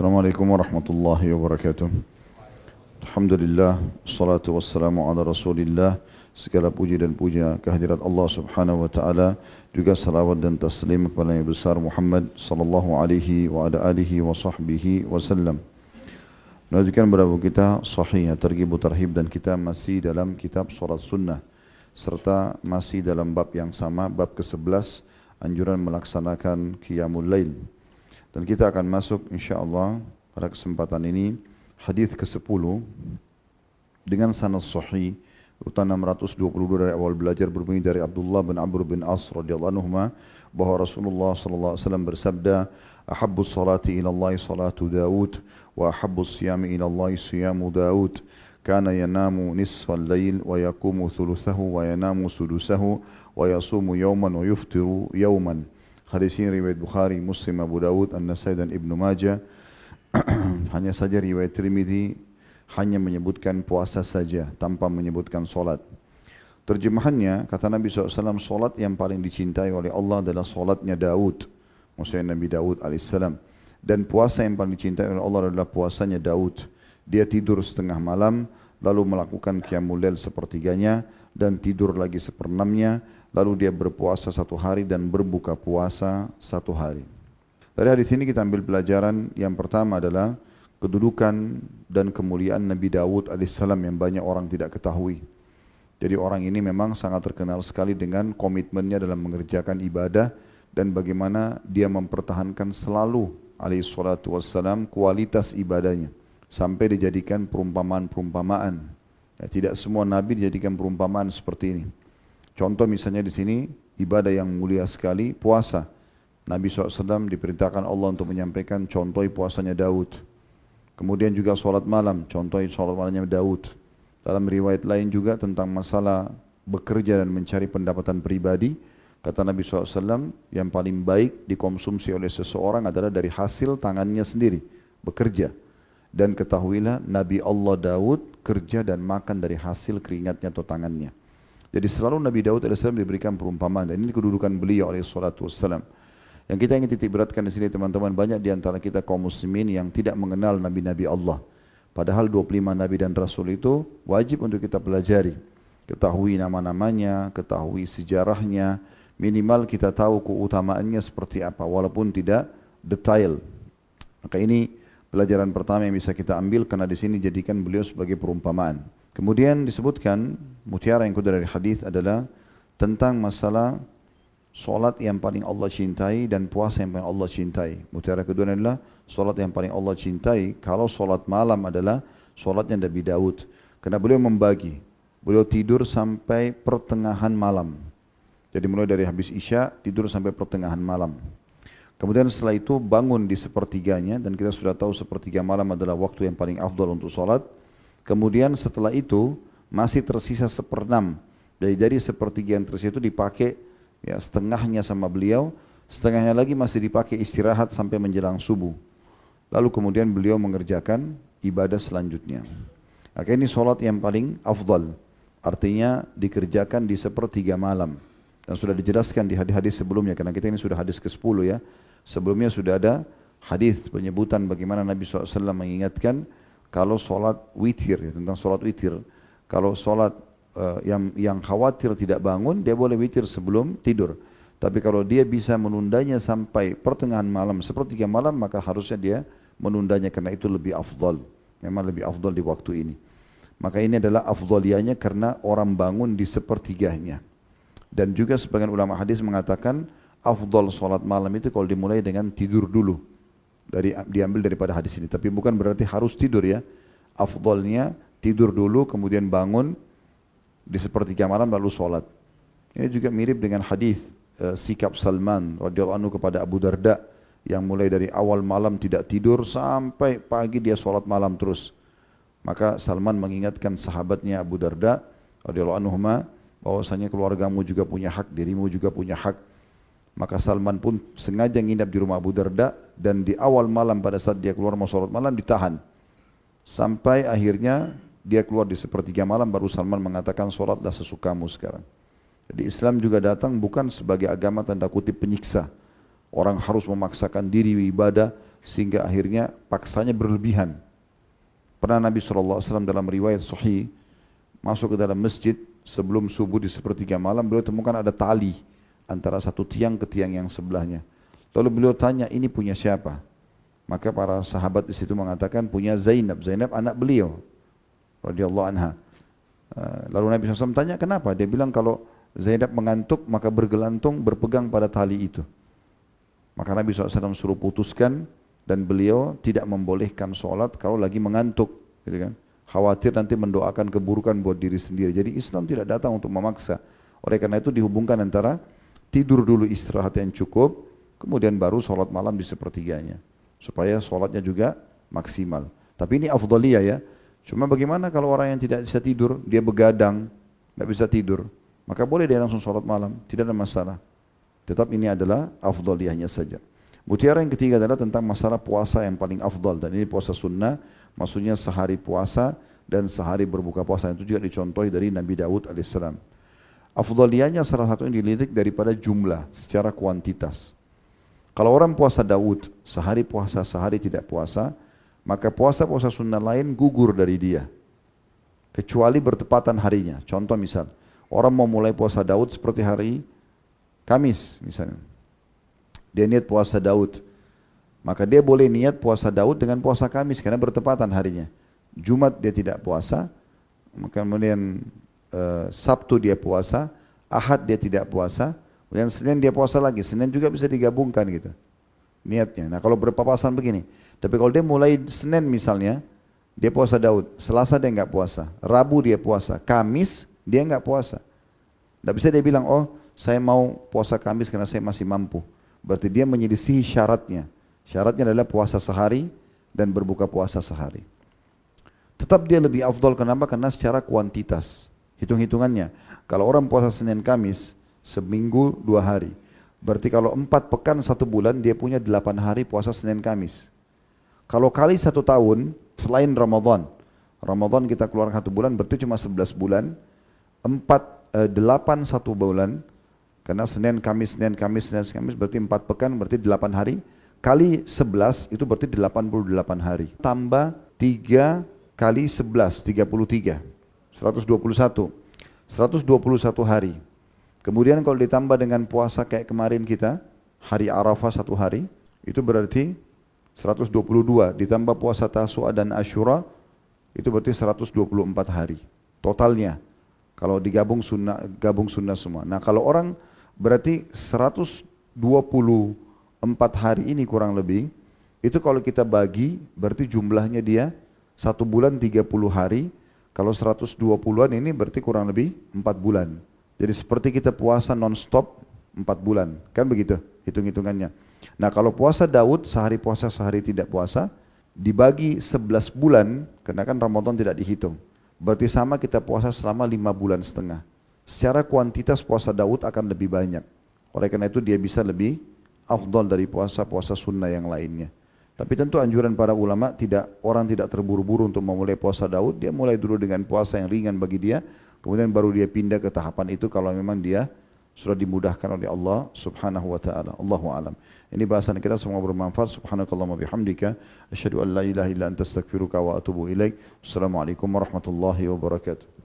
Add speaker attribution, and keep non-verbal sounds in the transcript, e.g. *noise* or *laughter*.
Speaker 1: Assalamualaikum warahmatullahi wabarakatuh. Alhamdulillah, salatu wassalamu ala rasulillah. Segala puji dan puja kehadirat Allah subhanahu wa ta'ala. Juga salawat dan taslim kepada yang besar Muhammad sallallahu alaihi wa ala alihi wa sahbihi wa sallam. Melanjutkan berapa kita sahih, tergibu terhib dan kita masih dalam kitab surat sunnah. Serta masih dalam bab yang sama, bab ke-11, anjuran melaksanakan qiyamul lail. Dan kita akan masuk insyaAllah pada kesempatan ini hadis ke-10 dengan sanad sahih urutan 622 dari awal belajar berbunyi dari Abdullah bin Amr bin As radhiyallahu anhu bahwa Rasulullah sallallahu alaihi wasallam bersabda ahabbu salati ila Allah salatu Daud wa ahabbu siyami ila Allah siyamu Daud kana yanamu nisfa al-lail wa yaqumu thuluthahu wa yanamu sudusahu wa yasumu Hadis ini riwayat Bukhari, Muslim, Abu Dawud, An-Nasai dan Ibnu Majah. *clears throat* hanya saja riwayat Tirmidzi hanya menyebutkan puasa saja tanpa menyebutkan solat. Terjemahannya kata Nabi SAW solat yang paling dicintai oleh Allah adalah solatnya Daud. Maksudnya Nabi Daud AS. Dan puasa yang paling dicintai oleh Allah adalah puasanya Daud. Dia tidur setengah malam lalu melakukan qiyamul sepertiganya dan tidur lagi seperenamnya lalu dia berpuasa satu hari dan berbuka puasa satu hari. Dari hadis ini kita ambil pelajaran yang pertama adalah kedudukan dan kemuliaan Nabi Dawud alaihissalam yang banyak orang tidak ketahui. Jadi orang ini memang sangat terkenal sekali dengan komitmennya dalam mengerjakan ibadah dan bagaimana dia mempertahankan selalu alaihi salatu wassalam kualitas ibadahnya sampai dijadikan perumpamaan-perumpamaan. Ya, tidak semua nabi dijadikan perumpamaan seperti ini. Contoh misalnya di sini ibadah yang mulia sekali puasa. Nabi SAW diperintahkan Allah untuk menyampaikan contoh puasanya Daud. Kemudian juga sholat malam, contoh sholat malamnya Daud. Dalam riwayat lain juga tentang masalah bekerja dan mencari pendapatan pribadi, kata Nabi SAW yang paling baik dikonsumsi oleh seseorang adalah dari hasil tangannya sendiri, bekerja. Dan ketahuilah Nabi Allah Daud kerja dan makan dari hasil keringatnya atau tangannya. Jadi selalu Nabi Daud AS diberikan perumpamaan dan ini kedudukan beliau alaihi salatu wassalam. Yang kita ingin titik beratkan di sini teman-teman banyak di antara kita kaum muslimin yang tidak mengenal nabi-nabi Allah. Padahal 25 nabi dan rasul itu wajib untuk kita pelajari. Ketahui nama-namanya, ketahui sejarahnya, minimal kita tahu keutamaannya seperti apa walaupun tidak detail. Maka ini pelajaran pertama yang bisa kita ambil karena di sini jadikan beliau sebagai perumpamaan. Kemudian disebutkan mutiara yang kedua dari hadis adalah tentang masalah solat yang paling Allah cintai dan puasa yang paling Allah cintai. Mutiara kedua adalah solat yang paling Allah cintai. Kalau solat malam adalah solatnya Nabi Daud. Karena beliau membagi. Beliau tidur sampai pertengahan malam. Jadi mulai dari habis isya tidur sampai pertengahan malam. Kemudian setelah itu bangun di sepertiganya dan kita sudah tahu sepertiga malam adalah waktu yang paling afdal untuk solat. Kemudian setelah itu masih tersisa seperenam. Jadi dari sepertiga yang tersisa itu dipakai ya setengahnya sama beliau, setengahnya lagi masih dipakai istirahat sampai menjelang subuh. Lalu kemudian beliau mengerjakan ibadah selanjutnya. Maka ini solat yang paling afdal. Artinya dikerjakan di sepertiga malam. Dan sudah dijelaskan di hadis-hadis sebelumnya. Karena kita ini sudah hadis ke-10 ya. Sebelumnya sudah ada hadis penyebutan bagaimana Nabi SAW mengingatkan kalau sholat witir ya, tentang sholat witir. Kalau sholat uh, yang yang khawatir tidak bangun dia boleh witir sebelum tidur. Tapi kalau dia bisa menundanya sampai pertengahan malam sepertiga malam maka harusnya dia menundanya karena itu lebih afdal. Memang lebih afdal di waktu ini. Maka ini adalah afdalianya karena orang bangun di sepertiganya. Dan juga sebagian ulama hadis mengatakan afdal sholat malam itu kalau dimulai dengan tidur dulu dari diambil daripada hadis ini. Tapi bukan berarti harus tidur ya. Afdolnya tidur dulu kemudian bangun di sepertiga malam lalu sholat. Ini juga mirip dengan hadis uh, sikap Salman radhiyallahu anhu kepada Abu Darda yang mulai dari awal malam tidak tidur sampai pagi dia sholat malam terus. Maka Salman mengingatkan sahabatnya Abu Darda radhiyallahu anhu bahwasanya keluargamu juga punya hak, dirimu juga punya hak maka Salman pun sengaja nginap di rumah Abu Darda dan di awal malam pada saat dia keluar mau sholat malam ditahan. Sampai akhirnya dia keluar di sepertiga malam baru Salman mengatakan sholatlah sesukamu sekarang. Jadi Islam juga datang bukan sebagai agama tanda kutip penyiksa. Orang harus memaksakan diri ibadah sehingga akhirnya paksanya berlebihan. Pernah Nabi SAW dalam riwayat sahih masuk ke dalam masjid sebelum subuh di sepertiga malam beliau temukan ada tali antara satu tiang ke tiang yang sebelahnya. Lalu beliau tanya ini punya siapa? Maka para sahabat di situ mengatakan punya Zainab. Zainab anak beliau radhiyallahu anha. Eh, lalu Nabi SAW tanya kenapa? Dia bilang kalau Zainab mengantuk maka bergelantung berpegang pada tali itu. Maka Nabi SAW suruh putuskan dan beliau tidak membolehkan sholat kalau lagi mengantuk. Gitu kan? Khawatir nanti mendoakan keburukan buat diri sendiri. Jadi Islam tidak datang untuk memaksa. Oleh karena itu dihubungkan antara tidur dulu istirahat yang cukup, kemudian baru sholat malam di sepertiganya. Supaya sholatnya juga maksimal. Tapi ini afdaliyah ya. Cuma bagaimana kalau orang yang tidak bisa tidur, dia begadang, tidak bisa tidur. Maka boleh dia langsung sholat malam, tidak ada masalah. Tetap ini adalah afdaliyahnya saja. Mutiara yang ketiga adalah tentang masalah puasa yang paling afdal dan ini puasa sunnah, maksudnya sehari puasa dan sehari berbuka puasa itu juga dicontohi dari Nabi Daud alaihissalam. Afdaliyahnya salah satu yang dilirik daripada jumlah secara kuantitas. Kalau orang puasa Daud, sehari puasa, sehari tidak puasa, maka puasa-puasa sunnah lain gugur dari dia. Kecuali bertepatan harinya. Contoh misal, orang mau mulai puasa Daud seperti hari Kamis misalnya. Dia niat puasa Daud. Maka dia boleh niat puasa Daud dengan puasa Kamis karena bertepatan harinya. Jumat dia tidak puasa, kemudian uh, Sabtu dia puasa, Ahad dia tidak puasa, kemudian Senin dia puasa lagi. Senin juga bisa digabungkan gitu niatnya. Nah kalau berpapasan begini, tapi kalau dia mulai Senin misalnya, dia puasa Daud, Selasa dia nggak puasa, Rabu dia puasa, Kamis dia nggak puasa. Tidak bisa dia bilang, oh saya mau puasa Kamis karena saya masih mampu. Berarti dia menyelisihi syaratnya. Syaratnya adalah puasa sehari dan berbuka puasa sehari. Tetap dia lebih afdol kenapa? Karena secara kuantitas. Hitung-hitungannya. Kalau orang puasa Senin Kamis, seminggu dua hari. Berarti kalau empat pekan satu bulan, dia punya delapan hari puasa Senin Kamis. Kalau kali satu tahun, selain Ramadan, Ramadan kita keluar satu bulan, berarti cuma sebelas bulan. Empat, eh, delapan satu bulan, karena Senin, Kamis, Senin, Kamis, Senin, Kamis berarti 4 pekan berarti 8 hari. Kali 11 itu berarti 88 hari. Tambah 3 kali 11, 33. 121. 121 hari. Kemudian kalau ditambah dengan puasa kayak kemarin kita, hari Arafah satu hari, itu berarti 122. Ditambah puasa Tasua dan Ashura, itu berarti 124 hari. Totalnya. Kalau digabung sunnah, gabung sunnah semua. Nah kalau orang Berarti 124 hari ini kurang lebih, itu kalau kita bagi berarti jumlahnya dia satu bulan 30 hari, kalau 120-an ini berarti kurang lebih 4 bulan. Jadi seperti kita puasa non-stop 4 bulan, kan begitu hitung-hitungannya. Nah kalau puasa Daud sehari puasa sehari tidak puasa, dibagi 11 bulan, karena kan Ramadan tidak dihitung. Berarti sama kita puasa selama 5 bulan setengah secara kuantitas puasa Daud akan lebih banyak. Oleh karena itu dia bisa lebih afdal dari puasa-puasa sunnah yang lainnya. Tapi tentu anjuran para ulama tidak orang tidak terburu-buru untuk memulai puasa Daud, dia mulai dulu dengan puasa yang ringan bagi dia, kemudian baru dia pindah ke tahapan itu kalau memang dia sudah dimudahkan oleh Allah Subhanahu wa taala. Allahu alam. Ini bahasan kita semua bermanfaat. Subhanakallahumma bihamdika asyhadu an la ilaha illa anta astaghfiruka wa atubu ilaik. Assalamualaikum warahmatullahi wabarakatuh.